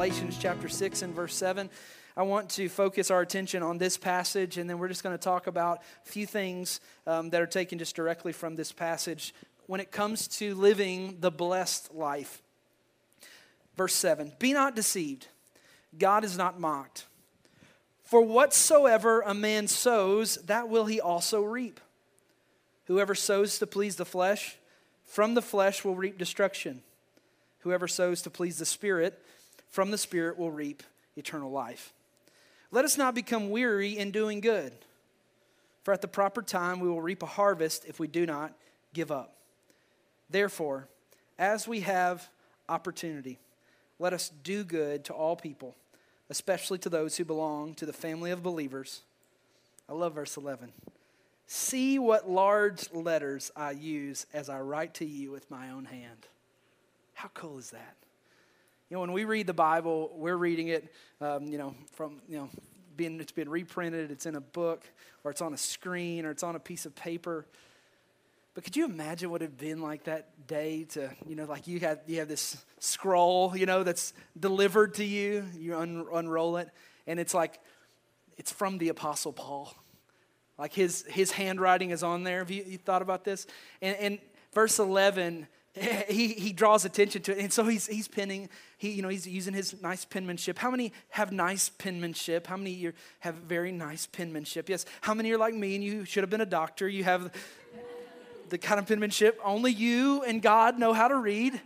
Galatians chapter 6 and verse 7. I want to focus our attention on this passage, and then we're just going to talk about a few things um, that are taken just directly from this passage when it comes to living the blessed life. Verse 7 Be not deceived, God is not mocked. For whatsoever a man sows, that will he also reap. Whoever sows to please the flesh, from the flesh will reap destruction. Whoever sows to please the Spirit, from the Spirit will reap eternal life. Let us not become weary in doing good, for at the proper time we will reap a harvest if we do not give up. Therefore, as we have opportunity, let us do good to all people, especially to those who belong to the family of believers. I love verse 11. See what large letters I use as I write to you with my own hand. How cool is that? You know, when we read the Bible, we're reading it, um, you know, from, you know, being, it's been reprinted, it's in a book, or it's on a screen, or it's on a piece of paper. But could you imagine what it had been like that day to, you know, like you have, you have this scroll, you know, that's delivered to you, you un- unroll it, and it's like, it's from the Apostle Paul. Like his, his handwriting is on there. Have you, you thought about this? And, and verse 11, he, he draws attention to it. And so he's, he's penning, he, you know, he's using his nice penmanship. How many have nice penmanship? How many you have very nice penmanship? Yes. How many are like me and you should have been a doctor? You have the kind of penmanship only you and God know how to read.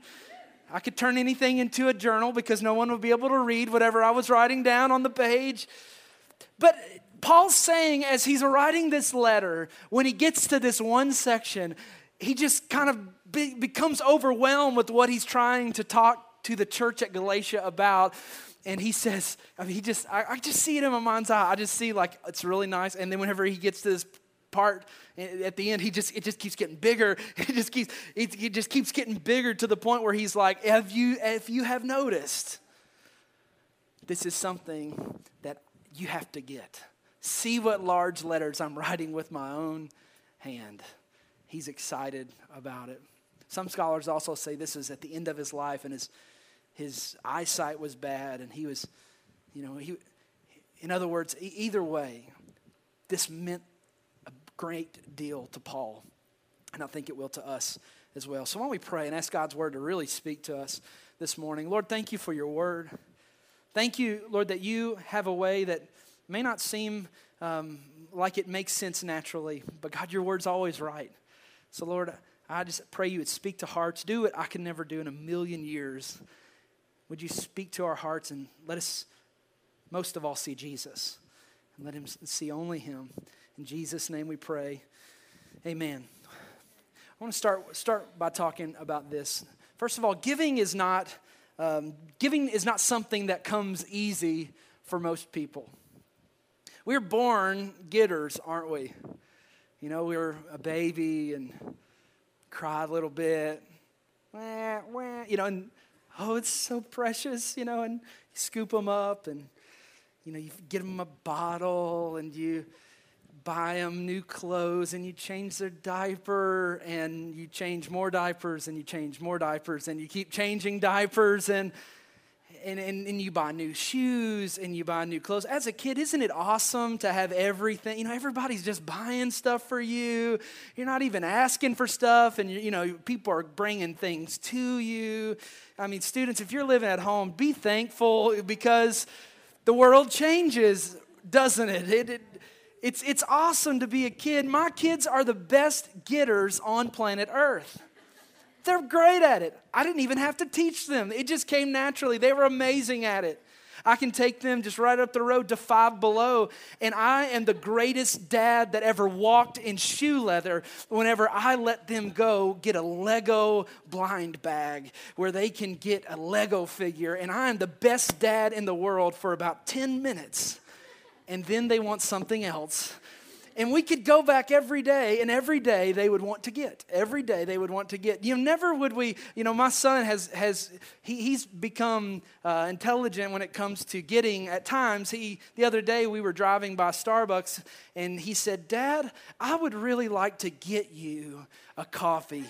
I could turn anything into a journal because no one would be able to read whatever I was writing down on the page. But Paul's saying, as he's writing this letter, when he gets to this one section, he just kind of be, becomes overwhelmed with what he's trying to talk to the church at Galatia about. And he says, I mean, he just, I, I just see it in my mind's eye. I just see like it's really nice. And then whenever he gets to this part at the end, he just, it just keeps getting bigger. It just keeps, it, just keeps getting bigger to the point where he's like, have you, if you have noticed, this is something that you have to get. See what large letters I'm writing with my own hand. He's excited about it. Some scholars also say this is at the end of his life and his, his eyesight was bad and he was, you know, he, in other words, either way, this meant great deal to Paul. And I think it will to us as well. So why don't we pray and ask God's word to really speak to us this morning? Lord, thank you for your word. Thank you, Lord, that you have a way that may not seem um, like it makes sense naturally, but God, your word's always right. So, Lord, I just pray you would speak to hearts. Do what I can never do in a million years. Would you speak to our hearts and let us, most of all, see Jesus and let him see only him. In Jesus' name we pray. Amen. I want to start, start by talking about this. First of all, giving is not um, giving is not something that comes easy for most people. We're born getters, aren't we? You know, we were a baby and cried a little bit. Wah, wah, you know, and oh, it's so precious, you know, and you scoop them up and, you know, you get them a bottle and you buy them new clothes and you change their diaper and you change more diapers and you change more diapers and you keep changing diapers and and, and, and you buy new shoes and you buy new clothes. As a kid, isn't it awesome to have everything? You know, everybody's just buying stuff for you. You're not even asking for stuff, and you know, people are bringing things to you. I mean, students, if you're living at home, be thankful because the world changes, doesn't it? it, it it's, it's awesome to be a kid. My kids are the best getters on planet Earth. They're great at it. I didn't even have to teach them, it just came naturally. They were amazing at it. I can take them just right up the road to Five Below, and I am the greatest dad that ever walked in shoe leather whenever I let them go get a Lego blind bag where they can get a Lego figure, and I am the best dad in the world for about 10 minutes. And then they want something else and we could go back every day, and every day they would want to get. Every day they would want to get. You know, never would we, you know, my son has, has he, he's become uh, intelligent when it comes to getting at times. He, the other day we were driving by Starbucks, and he said, Dad, I would really like to get you a coffee.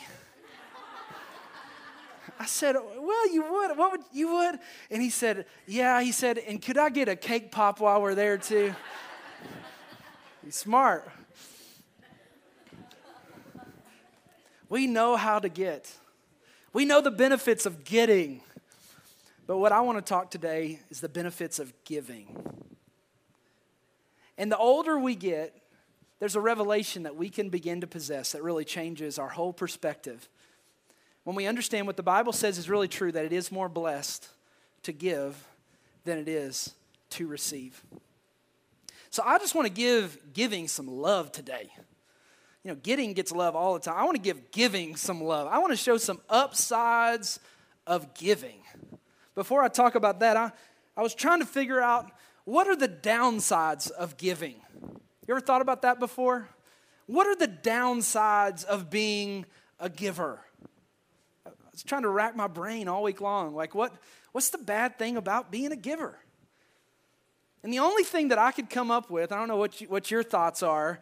I said, Well, you would. What would you would? And he said, Yeah. He said, And could I get a cake pop while we're there too? He's smart. We know how to get. We know the benefits of getting. But what I want to talk today is the benefits of giving. And the older we get, there's a revelation that we can begin to possess that really changes our whole perspective. When we understand what the Bible says is really true, that it is more blessed to give than it is to receive. So I just want to give giving some love today. You know, getting gets love all the time. I want to give giving some love. I want to show some upsides of giving. Before I talk about that, I, I was trying to figure out what are the downsides of giving. You ever thought about that before? What are the downsides of being a giver? Was trying to rack my brain all week long. Like, what, what's the bad thing about being a giver? And the only thing that I could come up with, I don't know what, you, what your thoughts are,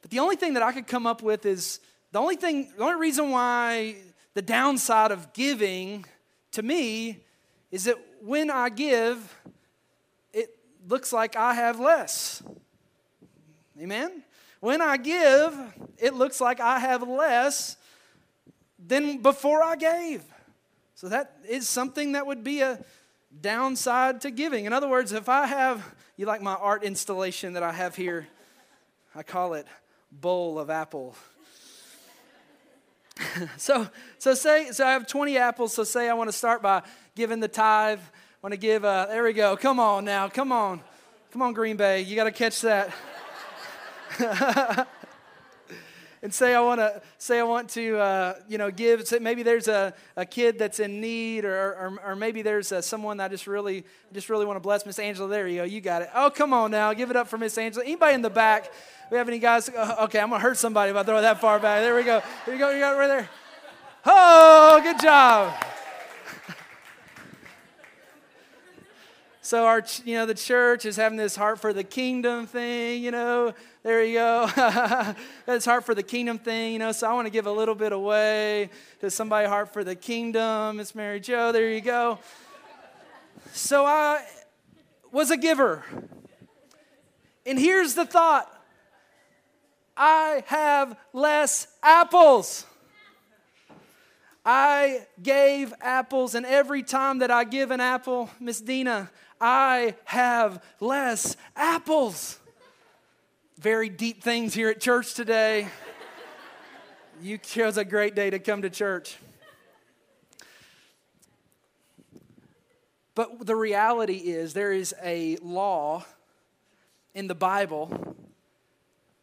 but the only thing that I could come up with is the only thing, the only reason why the downside of giving to me is that when I give, it looks like I have less. Amen? When I give, it looks like I have less than before I gave. So that is something that would be a downside to giving. In other words, if I have, you like my art installation that I have here, I call it Bowl of Apple. so, so say, so I have 20 apples. So say I want to start by giving the tithe. I want to give, uh, there we go. Come on now. Come on. Come on, Green Bay. You got to catch that. and say I want to say I want to uh, you know give. Maybe there's a, a kid that's in need, or, or, or maybe there's uh, someone that I just really just really want to bless. Miss Angela, there you go, you got it. Oh, come on now, give it up for Miss Angela. Anybody in the back? We have any guys? Uh, okay, I'm gonna hurt somebody if I throw that far back. There we go. There you go. You got it right there. Oh, good job. So our, you know, the church is having this heart for the kingdom thing, you know. There you go. That's heart for the kingdom thing, you know. So I want to give a little bit away to somebody heart for the kingdom. Miss Mary Jo, there you go. So I was a giver. And here's the thought. I have less apples. I gave apples, and every time that I give an apple, Miss Dina, I have less apples. Very deep things here at church today. You chose a great day to come to church. But the reality is, there is a law in the Bible.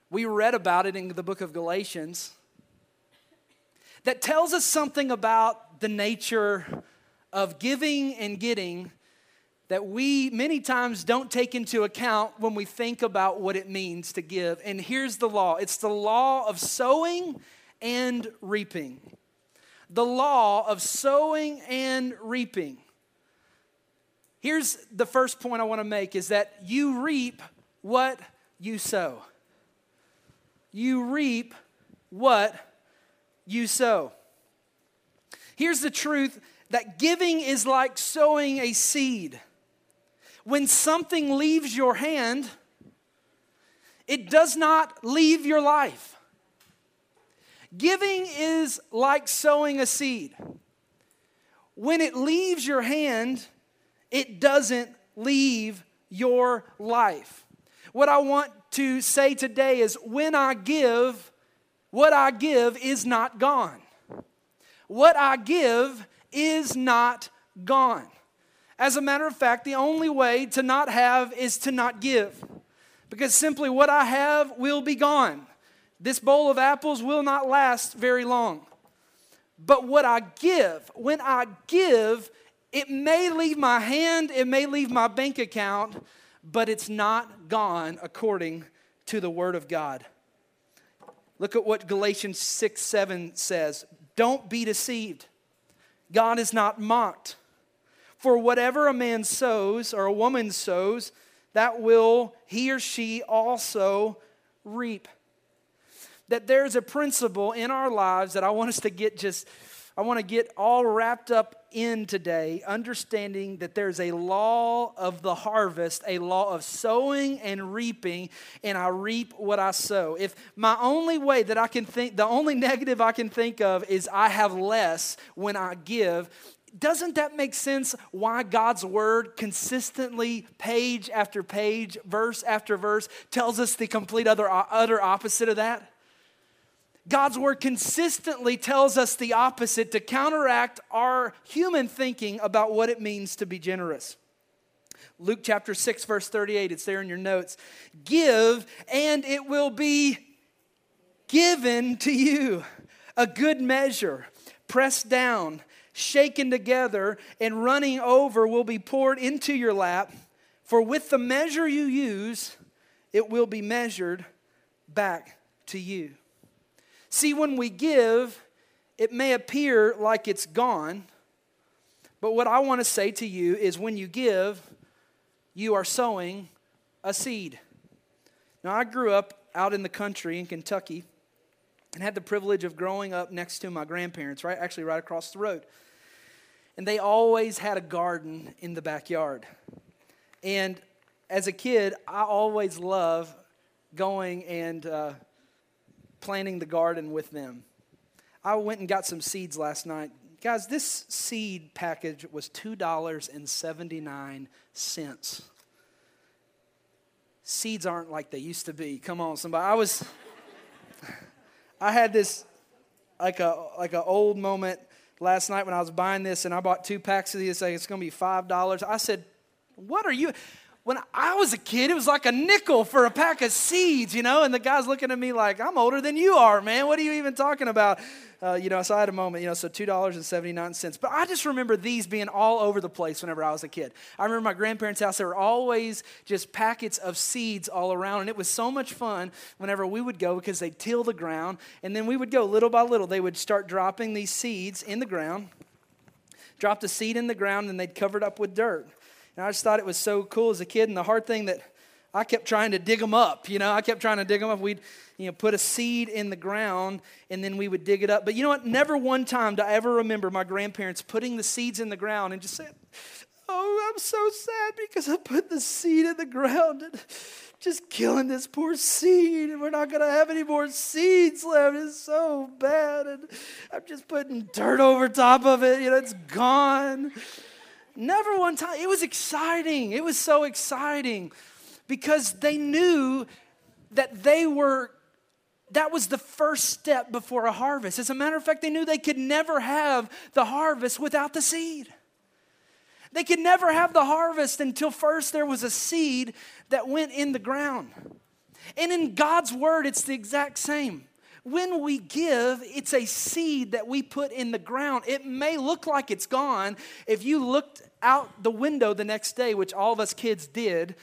We read about it in the book of Galatians that tells us something about the nature of giving and getting that we many times don't take into account when we think about what it means to give. And here's the law it's the law of sowing and reaping. The law of sowing and reaping. Here's the first point I want to make is that you reap what you sow. You reap what you sow. Here's the truth that giving is like sowing a seed when something leaves your hand, it does not leave your life. Giving is like sowing a seed. When it leaves your hand, it doesn't leave your life. What I want to say today is when I give, what I give is not gone. What I give is not gone. As a matter of fact, the only way to not have is to not give. Because simply what I have will be gone. This bowl of apples will not last very long. But what I give, when I give, it may leave my hand, it may leave my bank account, but it's not gone according to the Word of God. Look at what Galatians 6 7 says. Don't be deceived. God is not mocked. For whatever a man sows or a woman sows, that will he or she also reap. That there's a principle in our lives that I want us to get just, I want to get all wrapped up in today, understanding that there's a law of the harvest, a law of sowing and reaping, and I reap what I sow. If my only way that I can think, the only negative I can think of is I have less when I give, doesn't that make sense why God's word consistently, page after page, verse after verse, tells us the complete other, utter opposite of that? God's word consistently tells us the opposite to counteract our human thinking about what it means to be generous. Luke chapter 6, verse 38, it's there in your notes. Give, and it will be given to you. A good measure, pressed down, shaken together, and running over will be poured into your lap. For with the measure you use, it will be measured back to you. See, when we give, it may appear like it's gone, but what I want to say to you is when you give, you are sowing a seed. Now, I grew up out in the country in Kentucky and had the privilege of growing up next to my grandparents, right? Actually, right across the road. And they always had a garden in the backyard. And as a kid, I always loved going and uh, planting the garden with them. I went and got some seeds last night. Guys, this seed package was $2.79. Seeds aren't like they used to be. Come on, somebody. I was I had this like a like an old moment last night when I was buying this and I bought two packs of these, like it's gonna be five dollars. I said, What are you? When I was a kid, it was like a nickel for a pack of seeds, you know? And the guy's looking at me like, I'm older than you are, man. What are you even talking about? Uh, you know, so I had a moment, you know, so $2.79. But I just remember these being all over the place whenever I was a kid. I remember my grandparents' house, there were always just packets of seeds all around. And it was so much fun whenever we would go because they'd till the ground. And then we would go little by little. They would start dropping these seeds in the ground, drop the seed in the ground, and they'd cover it up with dirt. And I just thought it was so cool as a kid. And the hard thing that I kept trying to dig them up, you know, I kept trying to dig them up. We'd, you know, put a seed in the ground and then we would dig it up. But you know what? Never one time do I ever remember my grandparents putting the seeds in the ground and just saying, Oh, I'm so sad because I put the seed in the ground and just killing this poor seed, and we're not going to have any more seeds left. It's so bad, and I'm just putting dirt over top of it. You know, it's gone. Never one time. It was exciting. It was so exciting because they knew that they were, that was the first step before a harvest. As a matter of fact, they knew they could never have the harvest without the seed. They could never have the harvest until first there was a seed that went in the ground. And in God's word, it's the exact same. When we give, it's a seed that we put in the ground. It may look like it's gone. If you looked out the window the next day, which all of us kids did,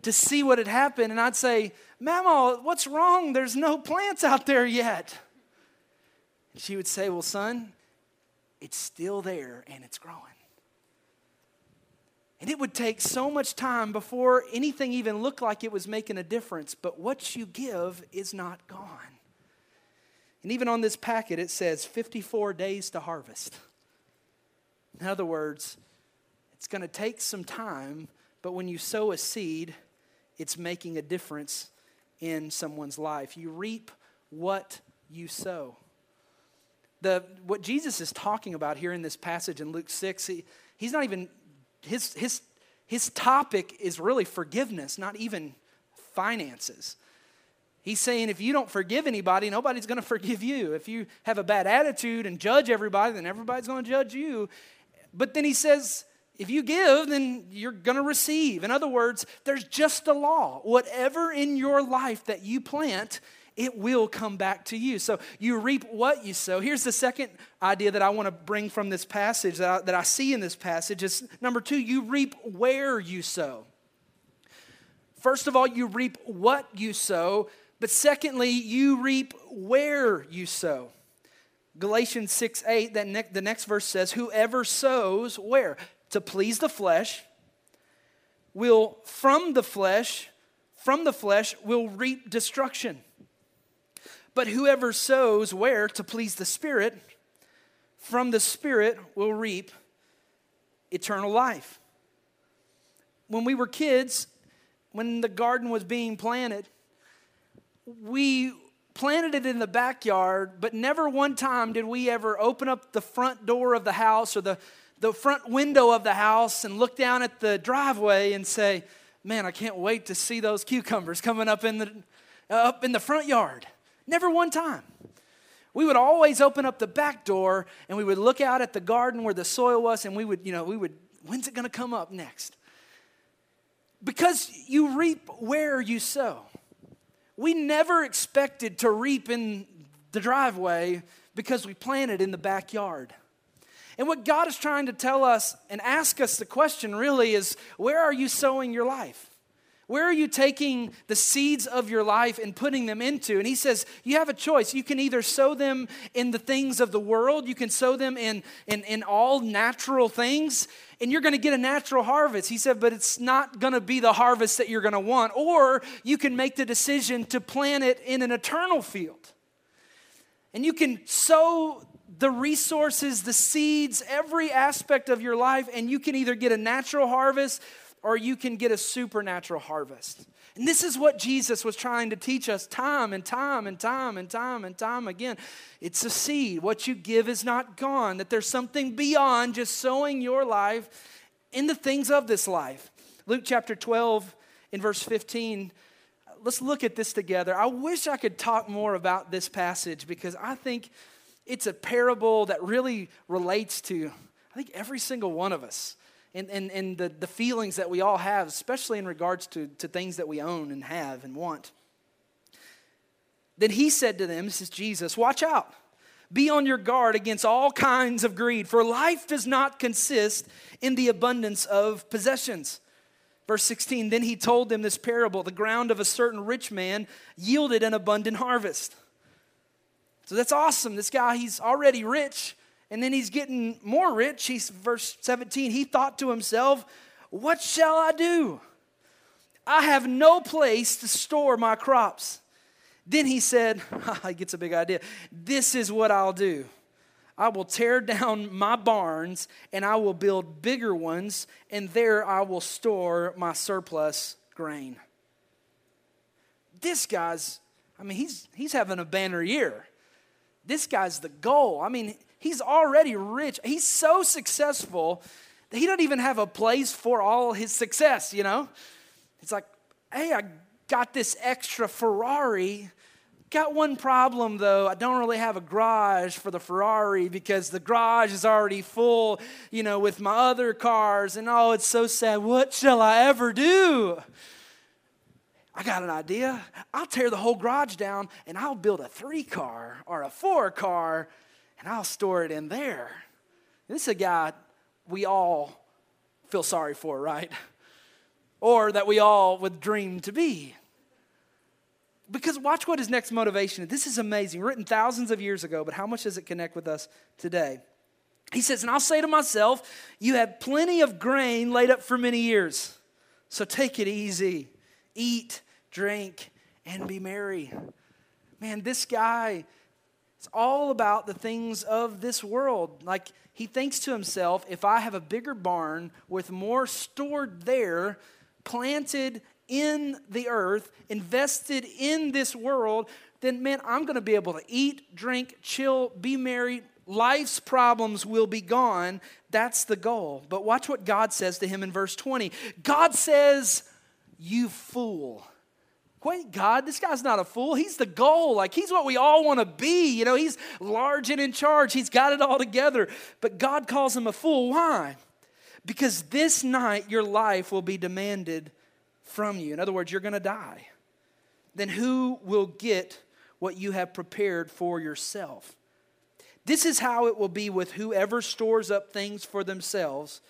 to see what had happened, and I'd say, Mama, what's wrong? There's no plants out there yet. And she would say, Well, son, it's still there and it's growing. And it would take so much time before anything even looked like it was making a difference. But what you give is not gone. And even on this packet, it says 54 days to harvest. In other words, it's going to take some time, but when you sow a seed, it's making a difference in someone's life. You reap what you sow. The, what Jesus is talking about here in this passage in Luke 6, he, he's not even, his, his, his topic is really forgiveness, not even finances. He's saying if you don't forgive anybody, nobody's going to forgive you. If you have a bad attitude and judge everybody, then everybody's going to judge you. But then he says, if you give, then you're going to receive. In other words, there's just a law. Whatever in your life that you plant, it will come back to you. So you reap what you sow. Here's the second idea that I want to bring from this passage that I, that I see in this passage is number two, you reap where you sow. First of all, you reap what you sow, but secondly, you reap where you sow. Galatians 6 8, that ne- the next verse says, Whoever sows where? To please the flesh, will from the flesh, from the flesh, will reap destruction. But whoever sows where? To please the Spirit, from the Spirit will reap eternal life. When we were kids, when the garden was being planted, we planted it in the backyard, but never one time did we ever open up the front door of the house or the, the front window of the house and look down at the driveway and say, Man, I can't wait to see those cucumbers coming up in the, up in the front yard. Never one time. We would always open up the back door and we would look out at the garden where the soil was and we would, you know, we would, when's it to come up next? Because you reap where you sow. We never expected to reap in the driveway because we planted in the backyard. And what God is trying to tell us and ask us the question really is where are you sowing your life? Where are you taking the seeds of your life and putting them into? And he says, You have a choice. You can either sow them in the things of the world, you can sow them in, in, in all natural things, and you're going to get a natural harvest. He said, But it's not going to be the harvest that you're going to want. Or you can make the decision to plant it in an eternal field. And you can sow the resources, the seeds, every aspect of your life, and you can either get a natural harvest or you can get a supernatural harvest. And this is what Jesus was trying to teach us time and time and time and time and time again. It's a seed. What you give is not gone, that there's something beyond just sowing your life in the things of this life. Luke chapter 12, in verse 15, let's look at this together. I wish I could talk more about this passage because I think it's a parable that really relates to, I think, every single one of us and, and, and the, the feelings that we all have, especially in regards to, to things that we own and have and want. Then he said to them, This is Jesus, watch out. Be on your guard against all kinds of greed, for life does not consist in the abundance of possessions. Verse 16, then he told them this parable the ground of a certain rich man yielded an abundant harvest. So that's awesome. This guy, he's already rich. And then he's getting more rich. He's verse 17. He thought to himself, What shall I do? I have no place to store my crops. Then he said, He gets a big idea. This is what I'll do. I will tear down my barns and I will build bigger ones, and there I will store my surplus grain. This guy's, I mean, he's, he's having a banner year. This guy's the goal. I mean, He's already rich. He's so successful that he doesn't even have a place for all his success, you know? It's like, hey, I got this extra Ferrari. Got one problem though. I don't really have a garage for the Ferrari because the garage is already full, you know, with my other cars. And oh, it's so sad. What shall I ever do? I got an idea. I'll tear the whole garage down and I'll build a three car or a four car and I'll store it in there. This is a guy we all feel sorry for, right? Or that we all would dream to be. Because watch what his next motivation is. This is amazing, written thousands of years ago, but how much does it connect with us today? He says, And I'll say to myself, You have plenty of grain laid up for many years. So take it easy. Eat, drink, and be merry. Man, this guy it's all about the things of this world. Like he thinks to himself, if I have a bigger barn with more stored there, planted in the earth, invested in this world, then man, I'm going to be able to eat, drink, chill, be merry. Life's problems will be gone. That's the goal. But watch what God says to him in verse 20. God says, You fool. Wait, God, this guy's not a fool. He's the goal. Like, he's what we all want to be. You know, he's large and in charge. He's got it all together. But God calls him a fool. Why? Because this night your life will be demanded from you. In other words, you're going to die. Then who will get what you have prepared for yourself? This is how it will be with whoever stores up things for themselves,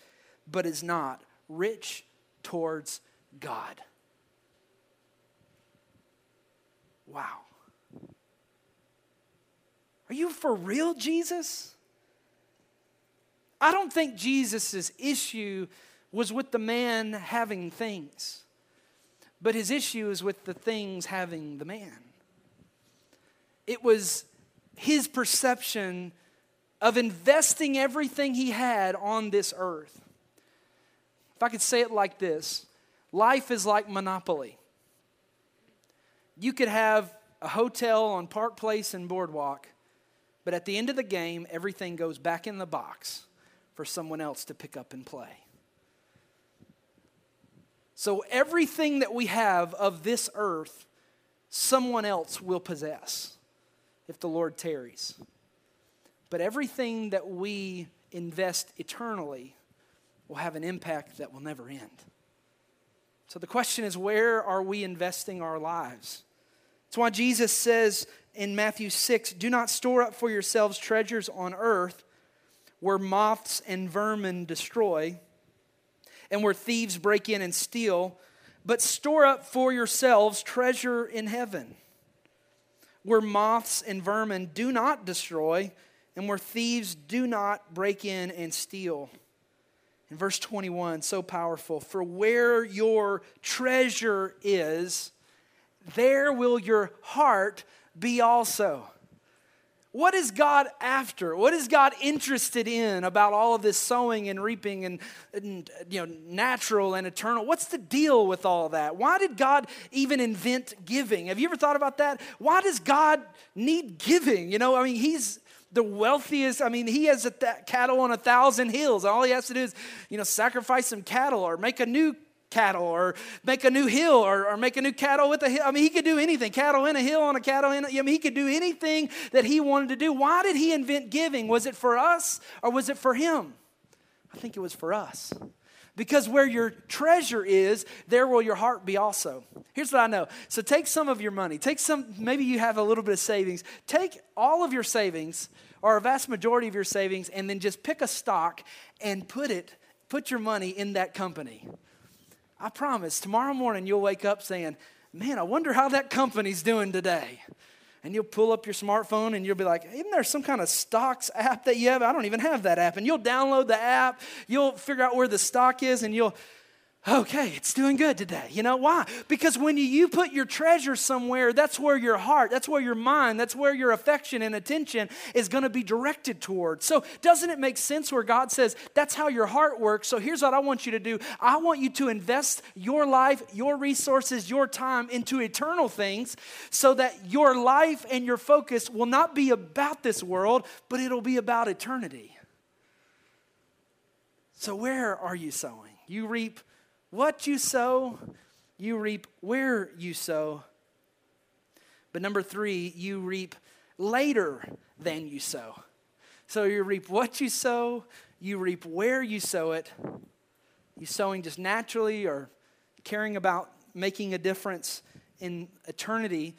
but is not rich towards God. Wow. Are you for real, Jesus? I don't think Jesus' issue was with the man having things, but his issue is with the things having the man. It was his perception of investing everything he had on this earth. If I could say it like this life is like Monopoly. You could have a hotel on Park Place and Boardwalk, but at the end of the game, everything goes back in the box for someone else to pick up and play. So, everything that we have of this earth, someone else will possess if the Lord tarries. But everything that we invest eternally will have an impact that will never end. So the question is where are we investing our lives? That's why Jesus says in Matthew 6 do not store up for yourselves treasures on earth where moths and vermin destroy and where thieves break in and steal, but store up for yourselves treasure in heaven where moths and vermin do not destroy and where thieves do not break in and steal. In verse 21, so powerful. For where your treasure is, there will your heart be also. What is God after? What is God interested in about all of this sowing and reaping and, and, you know natural and eternal? What's the deal with all that? Why did God even invent giving? Have you ever thought about that? Why does God need giving? You know, I mean, he's the wealthiest. I mean, he has a th- cattle on a thousand hills. All he has to do is, you know, sacrifice some cattle or make a new cattle or make a new hill or, or make a new cattle with a hill. I mean, he could do anything. Cattle in a hill on a cattle in a, I mean, he could do anything that he wanted to do. Why did he invent giving? Was it for us or was it for him? I think it was for us. Because where your treasure is, there will your heart be also. Here's what I know. So take some of your money. Take some, maybe you have a little bit of savings. Take all of your savings or a vast majority of your savings and then just pick a stock and put it, put your money in that company. I promise, tomorrow morning you'll wake up saying, Man, I wonder how that company's doing today and you'll pull up your smartphone and you'll be like, isn't there some kind of stocks app that you have? I don't even have that app. And you'll download the app, you'll figure out where the stock is, and you'll, okay, it's doing good today. You know why? Because when you, put your treasure somewhere, that's where your heart, that's where your mind, that's where your affection and attention is going to be directed towards. So, doesn't it make sense where God says that's how your heart works? So, here's what I want you to do I want you to invest your life, your resources, your time into eternal things so that your life and your focus will not be about this world, but it'll be about eternity. So, where are you sowing? You reap what you sow, you reap where you sow. But number three, you reap later than you sow. So you reap what you sow, you reap where you sow it. You sowing just naturally or caring about making a difference in eternity.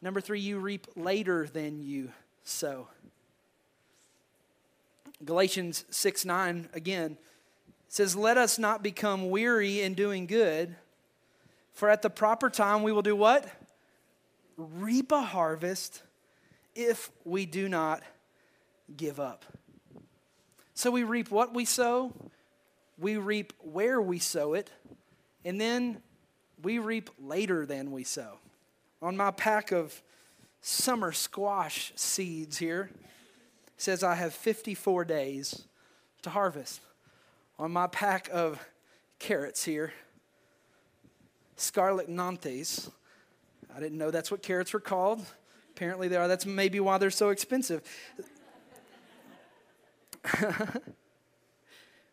Number three, you reap later than you sow. Galatians 6 9, again, says, Let us not become weary in doing good, for at the proper time we will do what? Reap a harvest if we do not give up. So we reap what we sow, we reap where we sow it, and then we reap later than we sow. On my pack of summer squash seeds here, says I have 54 days to harvest on my pack of carrots here, Scarlet Nantes. I didn't know that's what carrots were called. Apparently they are. That's maybe why they're so expensive.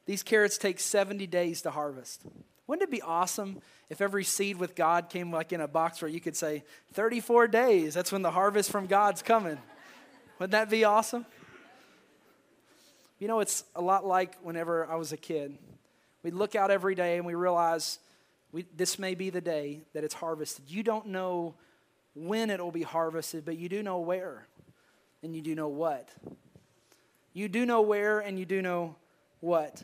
These carrots take 70 days to harvest. Wouldn't it be awesome if every seed with God came like in a box where you could say 34 days? That's when the harvest from God's coming. Wouldn't that be awesome? You know, it's a lot like whenever I was a kid. We'd look out every day and we realize we, this may be the day that it's harvested. You don't know when it will be harvested, but you do know where and you do know what. You do know where and you do know what.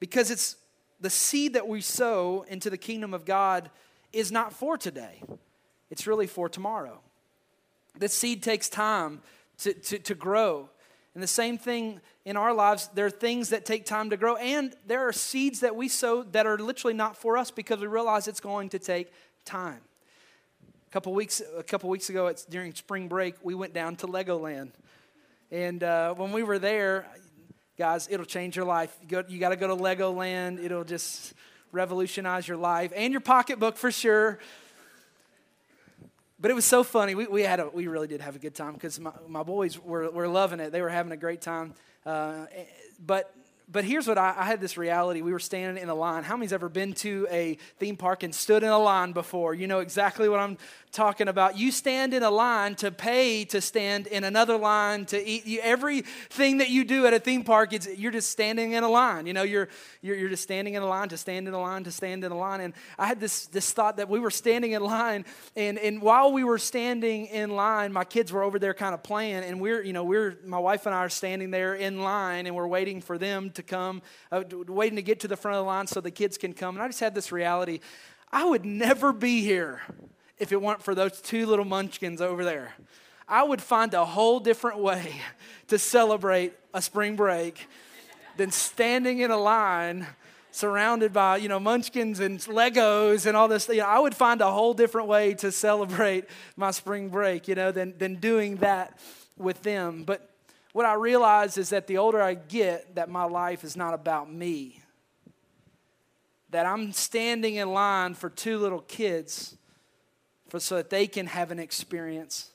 Because it's the seed that we sow into the kingdom of God is not for today. it's really for tomorrow. This seed takes time to, to, to grow. And the same thing in our lives, there are things that take time to grow, and there are seeds that we sow that are literally not for us because we realize it's going to take time. A couple weeks, a couple weeks ago, it's during spring break, we went down to Legoland. And uh, when we were there, guys, it'll change your life. You, go, you got to go to Legoland, it'll just revolutionize your life and your pocketbook for sure. But it was so funny. We, we, had a, we really did have a good time because my, my boys were, were loving it. They were having a great time. Uh, but but here's what I, I, had this reality. We were standing in a line. How many's ever been to a theme park and stood in a line before? You know exactly what I'm talking about. You stand in a line to pay to stand in another line to eat. You, everything that you do at a theme park, it's, you're just standing in a line. You know, you're, you're, you're just standing in a line to stand in a line to stand in a line. And I had this, this thought that we were standing in line, and, and while we were standing in line, my kids were over there kind of playing, and we're, you know, we're, my wife and I are standing there in line, and we're waiting for them to come, uh, waiting to get to the front of the line so the kids can come. And I just had this reality I would never be here if it weren't for those two little munchkins over there. I would find a whole different way to celebrate a spring break than standing in a line surrounded by you know munchkins and legos and all this. You know, i would find a whole different way to celebrate my spring break you know than, than doing that with them. But what i realize is that the older i get that my life is not about me. That i'm standing in line for two little kids for, so that they can have an experience.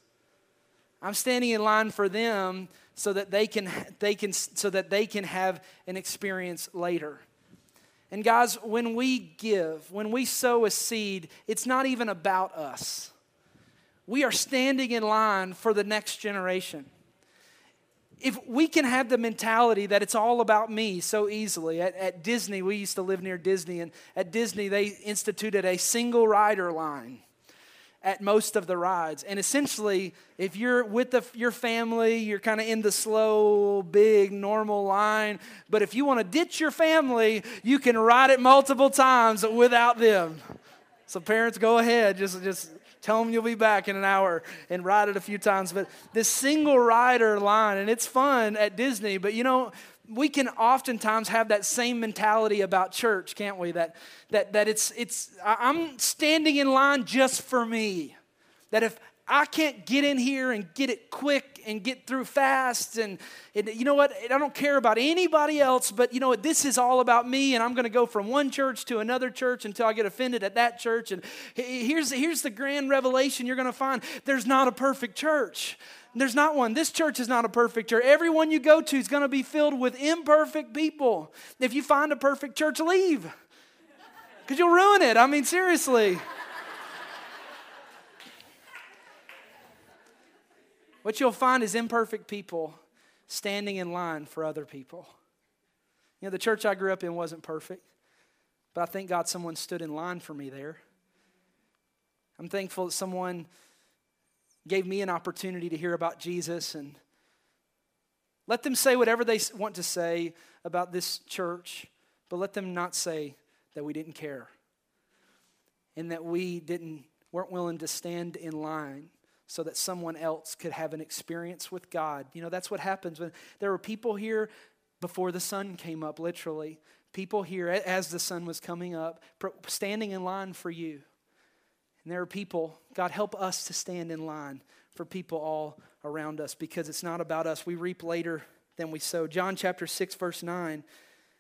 I'm standing in line for them so that they can, they can, so that they can have an experience later. And guys, when we give, when we sow a seed, it's not even about us. We are standing in line for the next generation. If we can have the mentality that it's all about me so easily, at, at Disney, we used to live near Disney, and at Disney, they instituted a single rider line at most of the rides. And essentially, if you're with the, your family, you're kind of in the slow, big, normal line. But if you want to ditch your family, you can ride it multiple times without them. So, parents, go ahead. Just, just tell them you'll be back in an hour and ride it a few times. But this single rider line, and it's fun at Disney, but you know, we can oftentimes have that same mentality about church, can't we? That, that, that it's, it's, I'm standing in line just for me. That if I can't get in here and get it quick and get through fast, and, and you know what? I don't care about anybody else, but you know what? This is all about me, and I'm going to go from one church to another church until I get offended at that church. And here's, here's the grand revelation you're going to find there's not a perfect church. There's not one. This church is not a perfect church. Everyone you go to is going to be filled with imperfect people. If you find a perfect church, leave. Because you'll ruin it. I mean, seriously. what you'll find is imperfect people standing in line for other people. You know, the church I grew up in wasn't perfect, but I thank God someone stood in line for me there. I'm thankful that someone gave me an opportunity to hear about Jesus and let them say whatever they want to say about this church, but let them not say that we didn't care and that we didn't weren't willing to stand in line so that someone else could have an experience with God. You know, that's what happens when there were people here before the sun came up literally. People here as the sun was coming up standing in line for you. And there are people, God, help us to stand in line for people all around us because it's not about us. We reap later than we sow. John chapter 6, verse 9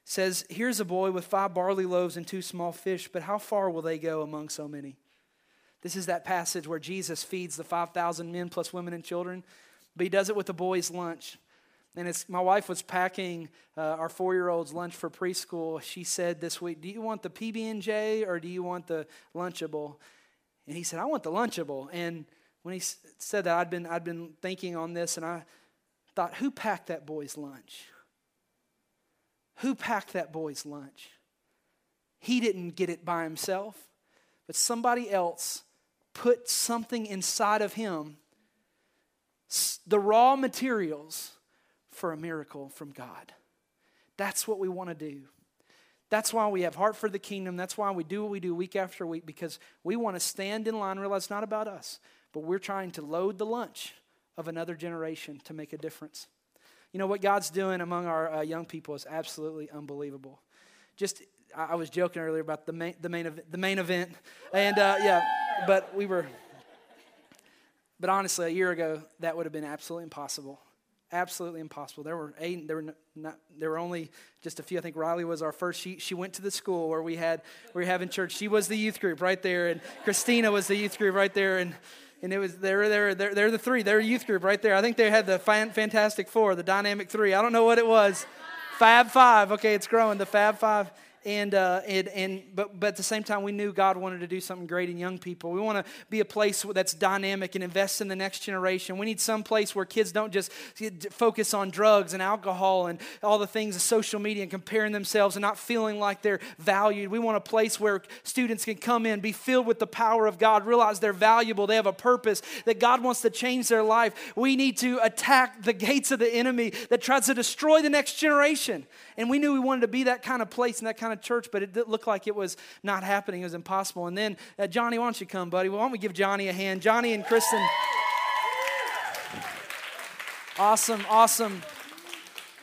says, Here's a boy with five barley loaves and two small fish, but how far will they go among so many? This is that passage where Jesus feeds the 5,000 men plus women and children, but he does it with the boys' lunch. And it's, my wife was packing uh, our four year old's lunch for preschool. She said this week, Do you want the PB and J or do you want the Lunchable? And he said, I want the Lunchable. And when he said that, I'd been, I'd been thinking on this, and I thought, who packed that boy's lunch? Who packed that boy's lunch? He didn't get it by himself, but somebody else put something inside of him, the raw materials for a miracle from God. That's what we want to do. That's why we have heart for the kingdom. That's why we do what we do week after week because we want to stand in line, realize it's not about us, but we're trying to load the lunch of another generation to make a difference. You know what God's doing among our uh, young people is absolutely unbelievable. Just I, was joking earlier about the main the main the main event, and uh, yeah, but we were. But honestly, a year ago, that would have been absolutely impossible absolutely impossible. There were eight. There were not. There were only just a few. I think Riley was our first. She she went to the school where we had we were having church. She was the youth group right there, and Christina was the youth group right there, and. And it was they're they're they're, they're the three. They're youth group right there. I think they had the Fantastic Four, the Dynamic Three. I don't know what it was. Fab Five. Okay, it's growing. The Fab Five and, uh, and, and but, but at the same time, we knew God wanted to do something great in young people. We want to be a place that's dynamic and invest in the next generation. We need some place where kids don't just focus on drugs and alcohol and all the things of social media and comparing themselves and not feeling like they're valued. We want a place where students can come in, be filled with the power of God, realize they're valuable, they have a purpose, that God wants to change their life. We need to attack the gates of the enemy that tries to destroy the next generation. And we knew we wanted to be that kind of place and that kind of church, but it looked like it was not happening. It was impossible. And then, uh, Johnny, why don't you come, buddy? Why don't we give Johnny a hand? Johnny and Kristen. Awesome, awesome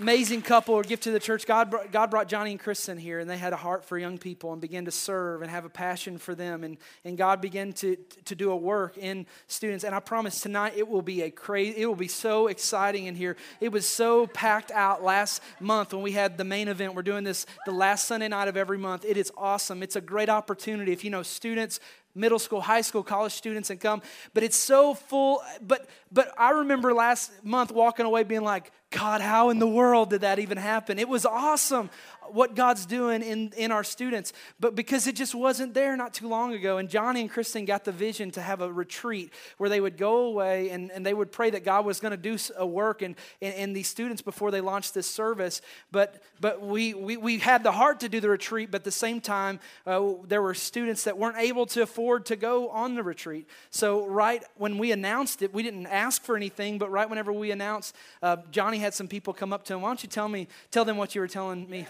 amazing couple or gift to the church. God brought, God brought Johnny and Kristen here, and they had a heart for young people and began to serve and have a passion for them. And, and God began to, to do a work in students. And I promise tonight it will be a crazy, it will be so exciting in here. It was so packed out last month when we had the main event. We're doing this the last Sunday night of every month. It is awesome. It's a great opportunity. If you know students, middle school, high school, college students and come. But it's so full. But but I remember last month walking away being like, God, how in the world did that even happen? It was awesome what God's doing in, in our students, but because it just wasn't there not too long ago. And Johnny and Kristen got the vision to have a retreat where they would go away and, and they would pray that God was going to do a work in, in, in, these students before they launched this service. But, but we, we, we had the heart to do the retreat, but at the same time, uh, there were students that weren't able to afford to go on the retreat. So, right when we announced it, we didn't ask for anything, but right whenever we announced, uh, Johnny had some people come up to him. Why don't you tell me, tell them what you were telling me?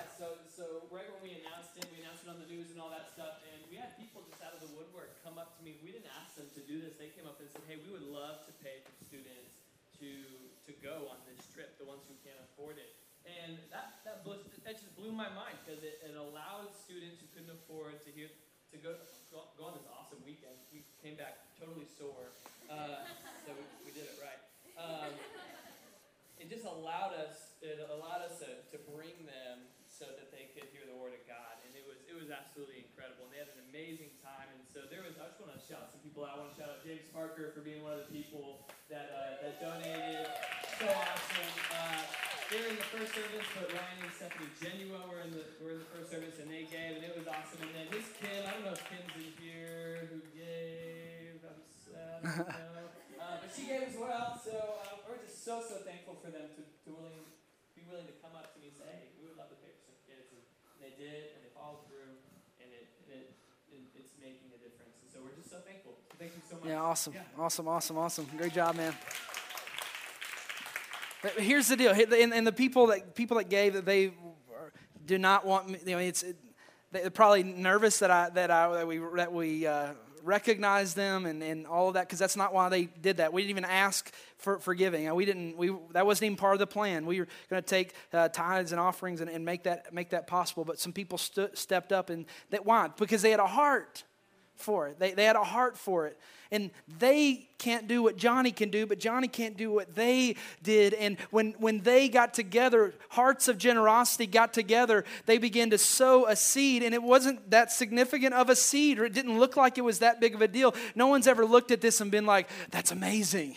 My mind because it, it allowed students who couldn't afford to hear to go go, go on this awesome weekend. We came back totally sore, uh, so we, we, did it right. Um, it just allowed us it allowed us to, to bring them so that they could hear the word of God, and it was it was absolutely incredible. And they had an amazing time. And so there was I just want to shout out some people. Out. I want to shout out James Parker for being one of the people that uh, that donated. So awesome. Uh, they were in the first service, but Ryan and Stephanie Genua were in the were in the first service, and they gave, and it was awesome. And then his Kim, I don't know if Kim's in here, who gave. I'm sad, know. uh, but she gave as well. So uh, we're just so so thankful for them to, to willing be willing to come up to me and say, hey, we would love to pay for some kids, and they did, and they followed through, and it, it, it it's making a difference. And so we're just so thankful. thank you so much. Yeah, awesome, yeah. awesome, awesome, awesome. Great job, man. Here's the deal, and, and the people that people that gave that they do not want me. You know, it's it, they're probably nervous that I that I that we that we uh, recognize them and, and all of that because that's not why they did that. We didn't even ask for, for giving. We didn't. We that wasn't even part of the plan. We were going to take uh, tithes and offerings and, and make that make that possible. But some people st- stepped up and that why because they had a heart for it. They, they had a heart for it. And they can't do what Johnny can do, but Johnny can't do what they did. And when, when they got together, hearts of generosity got together, they began to sow a seed. And it wasn't that significant of a seed, or it didn't look like it was that big of a deal. No one's ever looked at this and been like, that's amazing.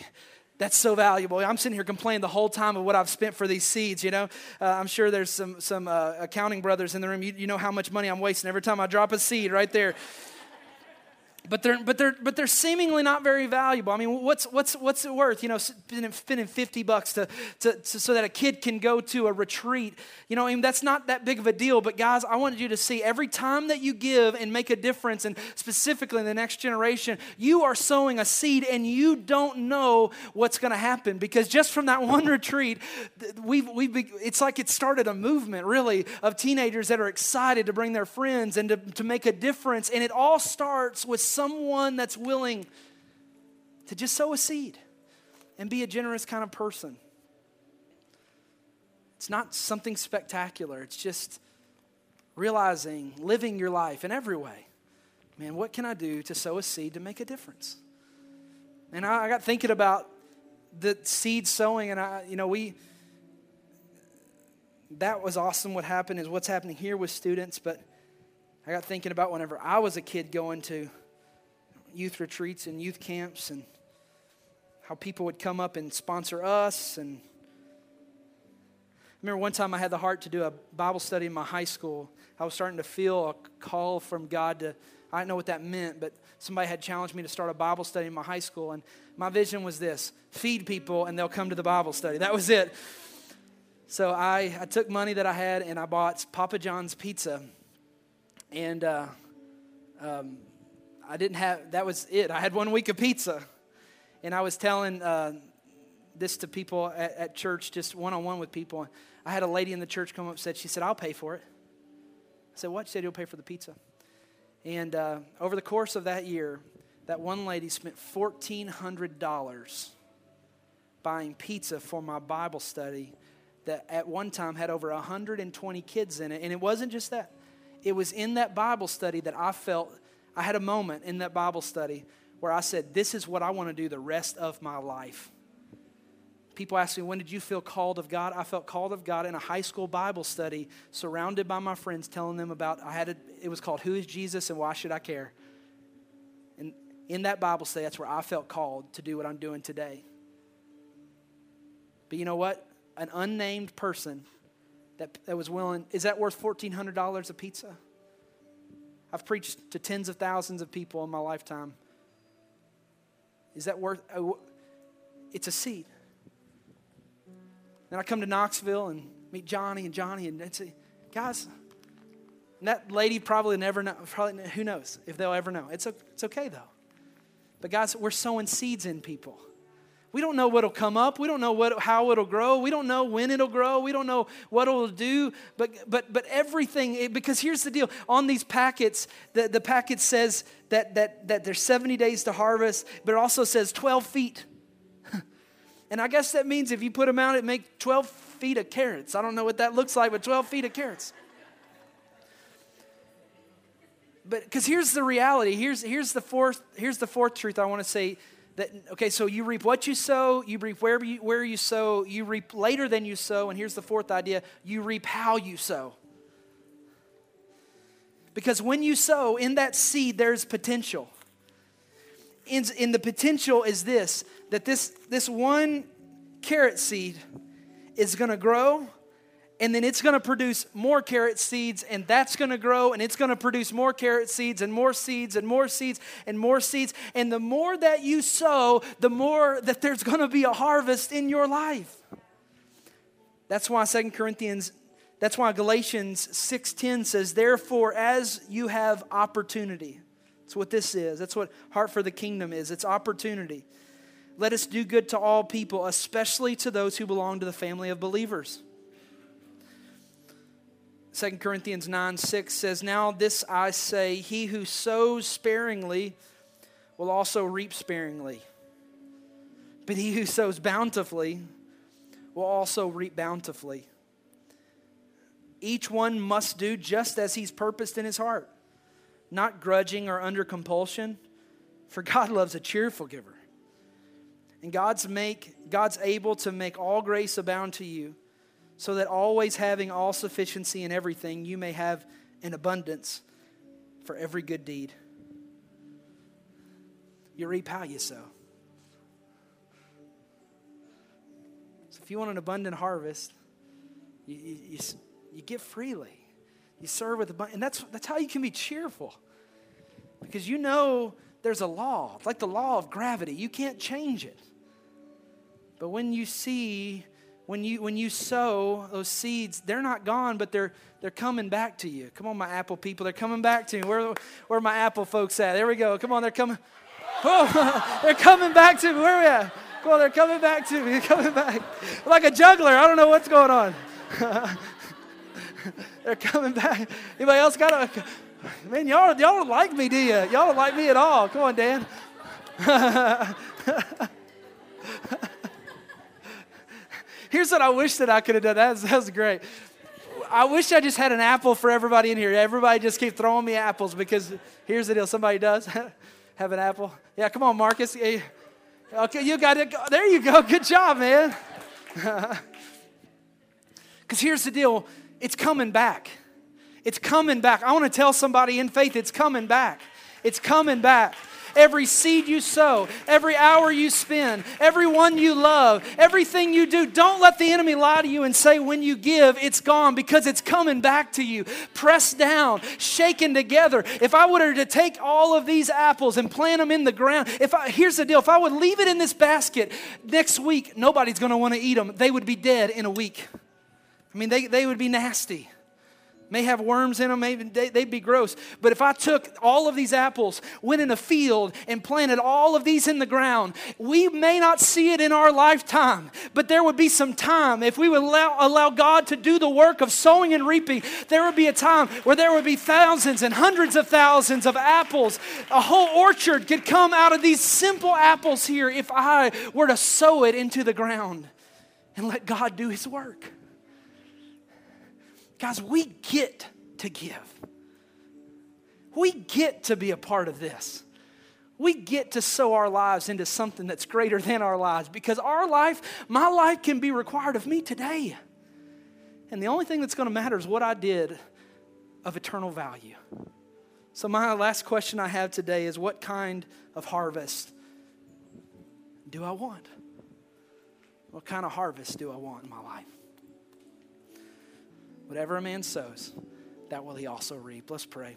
That's so valuable. I'm sitting here complaining the whole time of what I've spent for these seeds. You know, uh, I'm sure there's some some uh, accounting brothers in the room. You, you know how much money I'm wasting every time I drop a seed right there. But they're but they're but they're seemingly not very valuable. I mean, what's what's what's it worth? You know, spending, fifty bucks to, to, to, so that a kid can go to a retreat. You know, I mean, that's not that big of a deal. But guys, I wanted you to see every time that you give and make a difference, and specifically in the next generation, you are sowing a seed, and you don't know what's going to happen because just from that one retreat, we've we it's like it started a movement really of teenagers that are excited to bring their friends and to, to make a difference, and it all starts with someone that's willing to just sow a seed and be a generous kind of person. It's not something spectacular, it's just realizing, living your life in every way. Man, what can I do to sow a seed to make a difference? And I, I got thinking about the seed sowing, and I, you know, we, that was awesome. What happened is what's happening here with students, but I got thinking about whenever I was a kid going to youth retreats and youth camps and how people would come up and sponsor us. And I remember one time I had the heart to do a Bible study in my high school. I was starting to feel a call from God to, I didn't know what that meant, but somebody had challenged me to start a Bible study in my high school. And my vision was this feed people and they'll come to the Bible study. That was it. So I, I took money that I had and I bought Papa John's pizza. And uh, um, I didn't have, that was it. I had one week of pizza. And I was telling uh, this to people at, at church, just one on one with people. I had a lady in the church come up and said, She said, I'll pay for it. I said, What? She said, You'll pay for the pizza. And uh, over the course of that year, that one lady spent $1,400 buying pizza for my Bible study that at one time had over 120 kids in it. And it wasn't just that, it was in that Bible study that I felt I had a moment in that Bible study where I said, This is what I want to do the rest of my life. People ask me, When did you feel called of God? I felt called of God in a high school Bible study, surrounded by my friends, telling them about, I had a, it was called Who is Jesus and Why Should I Care? And in that Bible study, that's where I felt called to do what I'm doing today. But you know what? An unnamed person that, that was willing, is that worth $1,400 a pizza? I've preached to tens of thousands of people in my lifetime. Is that worth? Uh, it's a seed. Then I come to Knoxville and meet Johnny and Johnny and say, guys, that lady probably never know, probably, who knows if they'll ever know. It's, it's okay though. But guys, we're sowing seeds in people. We don't know what'll come up. We don't know what, how it'll grow. We don't know when it'll grow. We don't know what it'll do. But, but, but everything, because here's the deal on these packets, the, the packet says that, that, that there's 70 days to harvest, but it also says 12 feet. and I guess that means if you put them out, it makes 12 feet of carrots. I don't know what that looks like, but 12 feet of carrots. But because here's the reality. Here's, here's, the fourth, here's the fourth truth I want to say that okay so you reap what you sow you reap where you, where you sow you reap later than you sow and here's the fourth idea you reap how you sow. Because when you sow in that seed there's potential. In, in the potential is this that this this one carrot seed is going to grow and then it's going to produce more carrot seeds, and that's going to grow, and it's going to produce more carrot seeds, and more seeds, and more seeds, and more seeds. And the more that you sow, the more that there's going to be a harvest in your life. That's why Second Corinthians, that's why Galatians 6:10 says, Therefore, as you have opportunity. That's what this is. That's what Heart for the Kingdom is. It's opportunity. Let us do good to all people, especially to those who belong to the family of believers. 2 Corinthians 9 6 says, Now this I say, he who sows sparingly will also reap sparingly. But he who sows bountifully will also reap bountifully. Each one must do just as he's purposed in his heart, not grudging or under compulsion, for God loves a cheerful giver. And God's make God's able to make all grace abound to you so that always having all sufficiency in everything, you may have an abundance for every good deed. You reap how you sow. So if you want an abundant harvest, you, you, you, give freely. You serve with abundance. And that's, that's how you can be cheerful. Because you know there's a law. It's like the law of gravity. You can't change it. But when you see, when you when you sow those seeds, they're not gone, but they're they're coming back to you. Come on, my apple people, they're coming back to me. Where where are my apple folks at? There we go. Come on, they're coming. Oh, they're coming back to me. Where are we at? Come on, they're coming back to me. They're coming back. Like a juggler. I don't know what's going on. they're coming back. Anybody else got a man? Y'all, y'all don't like me, do you? Y'all don't like me at all. Come on, Dan. Here's what I wish that I could have done. That was, that was great. I wish I just had an apple for everybody in here. Everybody just keep throwing me apples because here's the deal. Somebody does have an apple. Yeah, come on, Marcus. Okay, you got it. There you go. Good job, man. Because here's the deal it's coming back. It's coming back. I want to tell somebody in faith it's coming back. It's coming back every seed you sow, every hour you spend, everyone you love, everything you do. Don't let the enemy lie to you and say when you give, it's gone because it's coming back to you. Pressed down, shaken together. If I were to take all of these apples and plant them in the ground, if I, here's the deal if I would leave it in this basket next week, nobody's going to want to eat them. They would be dead in a week. I mean, they, they would be nasty may have worms in them, maybe they, would be gross. But if I took all of these apples, went in a field, and planted all of these in the ground, we may not see it in our lifetime, but there would be some time. If we would allow, allow God to do the work of sowing and reaping, there would be a time where there would be thousands and hundreds of thousands of apples. A whole orchard could come out of these simple apples here if I were to sow it into the ground and let God do His work. Guys, we get to give. We get to be a part of this. We get to sow our lives into something that's greater than our lives because our life, my life, can be required of me today. And the only thing that's going to matter is what I did of eternal value. So, my last question I have today is what kind of harvest do I want? What kind of harvest do I want in my life? Whatever a man sows, that will he also reap. Let's pray.